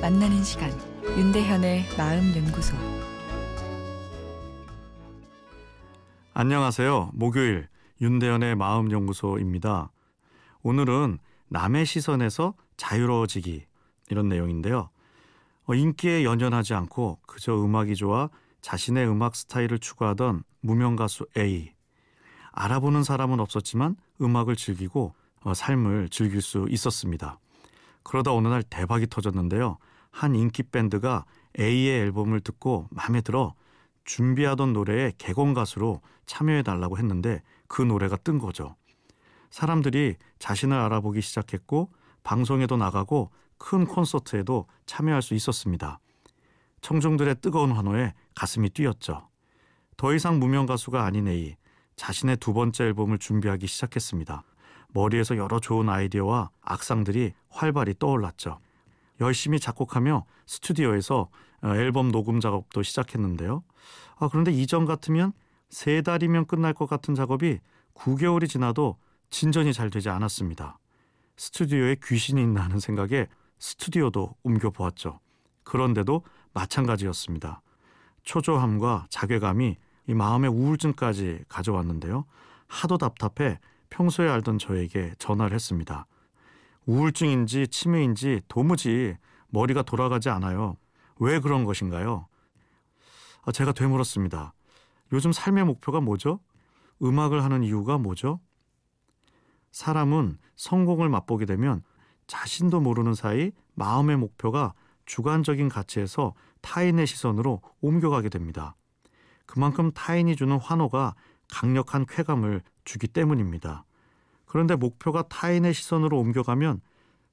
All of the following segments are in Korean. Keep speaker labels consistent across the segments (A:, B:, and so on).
A: 만나는 시간 윤대현의 마음 연구소
B: 안녕하세요. 목요일 윤대현의 마음 연구소입니다. 오늘은 남의 시선에서 자유로워지기 이런 내용인데요. 어, 인기에 연연하지 않고 그저 음악이 좋아 자신의 음악 스타일을 추구하던 무명 가수 A. 알아보는 사람은 없었지만 음악을 즐기고 어, 삶을 즐길 수 있었습니다. 그러다 어느 날 대박이 터졌는데요. 한 인기 밴드가 A의 앨범을 듣고 마음에 들어 준비하던 노래에 개건 가수로 참여해 달라고 했는데 그 노래가 뜬 거죠. 사람들이 자신을 알아보기 시작했고 방송에도 나가고 큰 콘서트에도 참여할 수 있었습니다. 청중들의 뜨거운 환호에 가슴이 뛰었죠. 더 이상 무명 가수가 아닌 A 자신의 두 번째 앨범을 준비하기 시작했습니다. 머리에서 여러 좋은 아이디어와 악상들이 활발히 떠올랐죠. 열심히 작곡하며 스튜디오에서 어, 앨범 녹음 작업도 시작했는데요. 아, 그런데 이전 같으면 세 달이면 끝날 것 같은 작업이 9개월이 지나도 진전이 잘 되지 않았습니다. 스튜디오에 귀신이 있나 하는 생각에 스튜디오도 옮겨보았죠. 그런데도 마찬가지였습니다. 초조함과 자괴감이 이 마음의 우울증까지 가져왔는데요. 하도 답답해 평소에 알던 저에게 전화를 했습니다. 우울증인지 치매인지 도무지 머리가 돌아가지 않아요. 왜 그런 것인가요? 아, 제가 되물었습니다. 요즘 삶의 목표가 뭐죠? 음악을 하는 이유가 뭐죠? 사람은 성공을 맛보게 되면 자신도 모르는 사이 마음의 목표가 주관적인 가치에서 타인의 시선으로 옮겨가게 됩니다. 그만큼 타인이 주는 환호가 강력한 쾌감을 주기 때문입니다. 그런데 목표가 타인의 시선으로 옮겨가면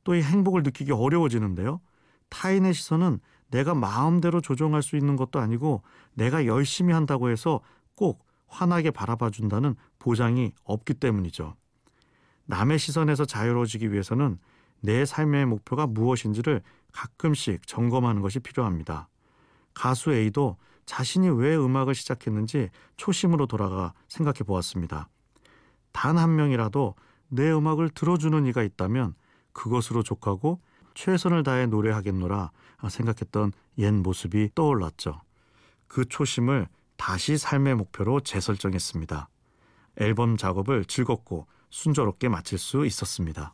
B: 또 이 행복을 느끼기 어려워지는데요. 타인의 시선은 내가 마음대로 조종할 수 있는 것도 아니고 내가 열심히 한다고 해서 꼭 환하게 바라봐 준다는 보장이 없기 때문이죠. 남의 시선에서 자유로워지기 위해서는 내 삶의 목표가 무엇인지를 가끔씩 점검하는 것이 필요합니다. 가수 A도 자신이 왜 음악을 시작했는지 초심으로 돌아가 생각해 보았습니다. 단 한 명이라도 내 음악을 들어주는 이가 있다면 그것으로 족하고 최선을 다해 노래하겠노라 생각했던 옛 모습이 떠올랐죠. 그 초심을 다시 삶의 목표로 재설정했습니다. 앨범 작업을 즐겁고 순조롭게 마칠 수 있었습니다.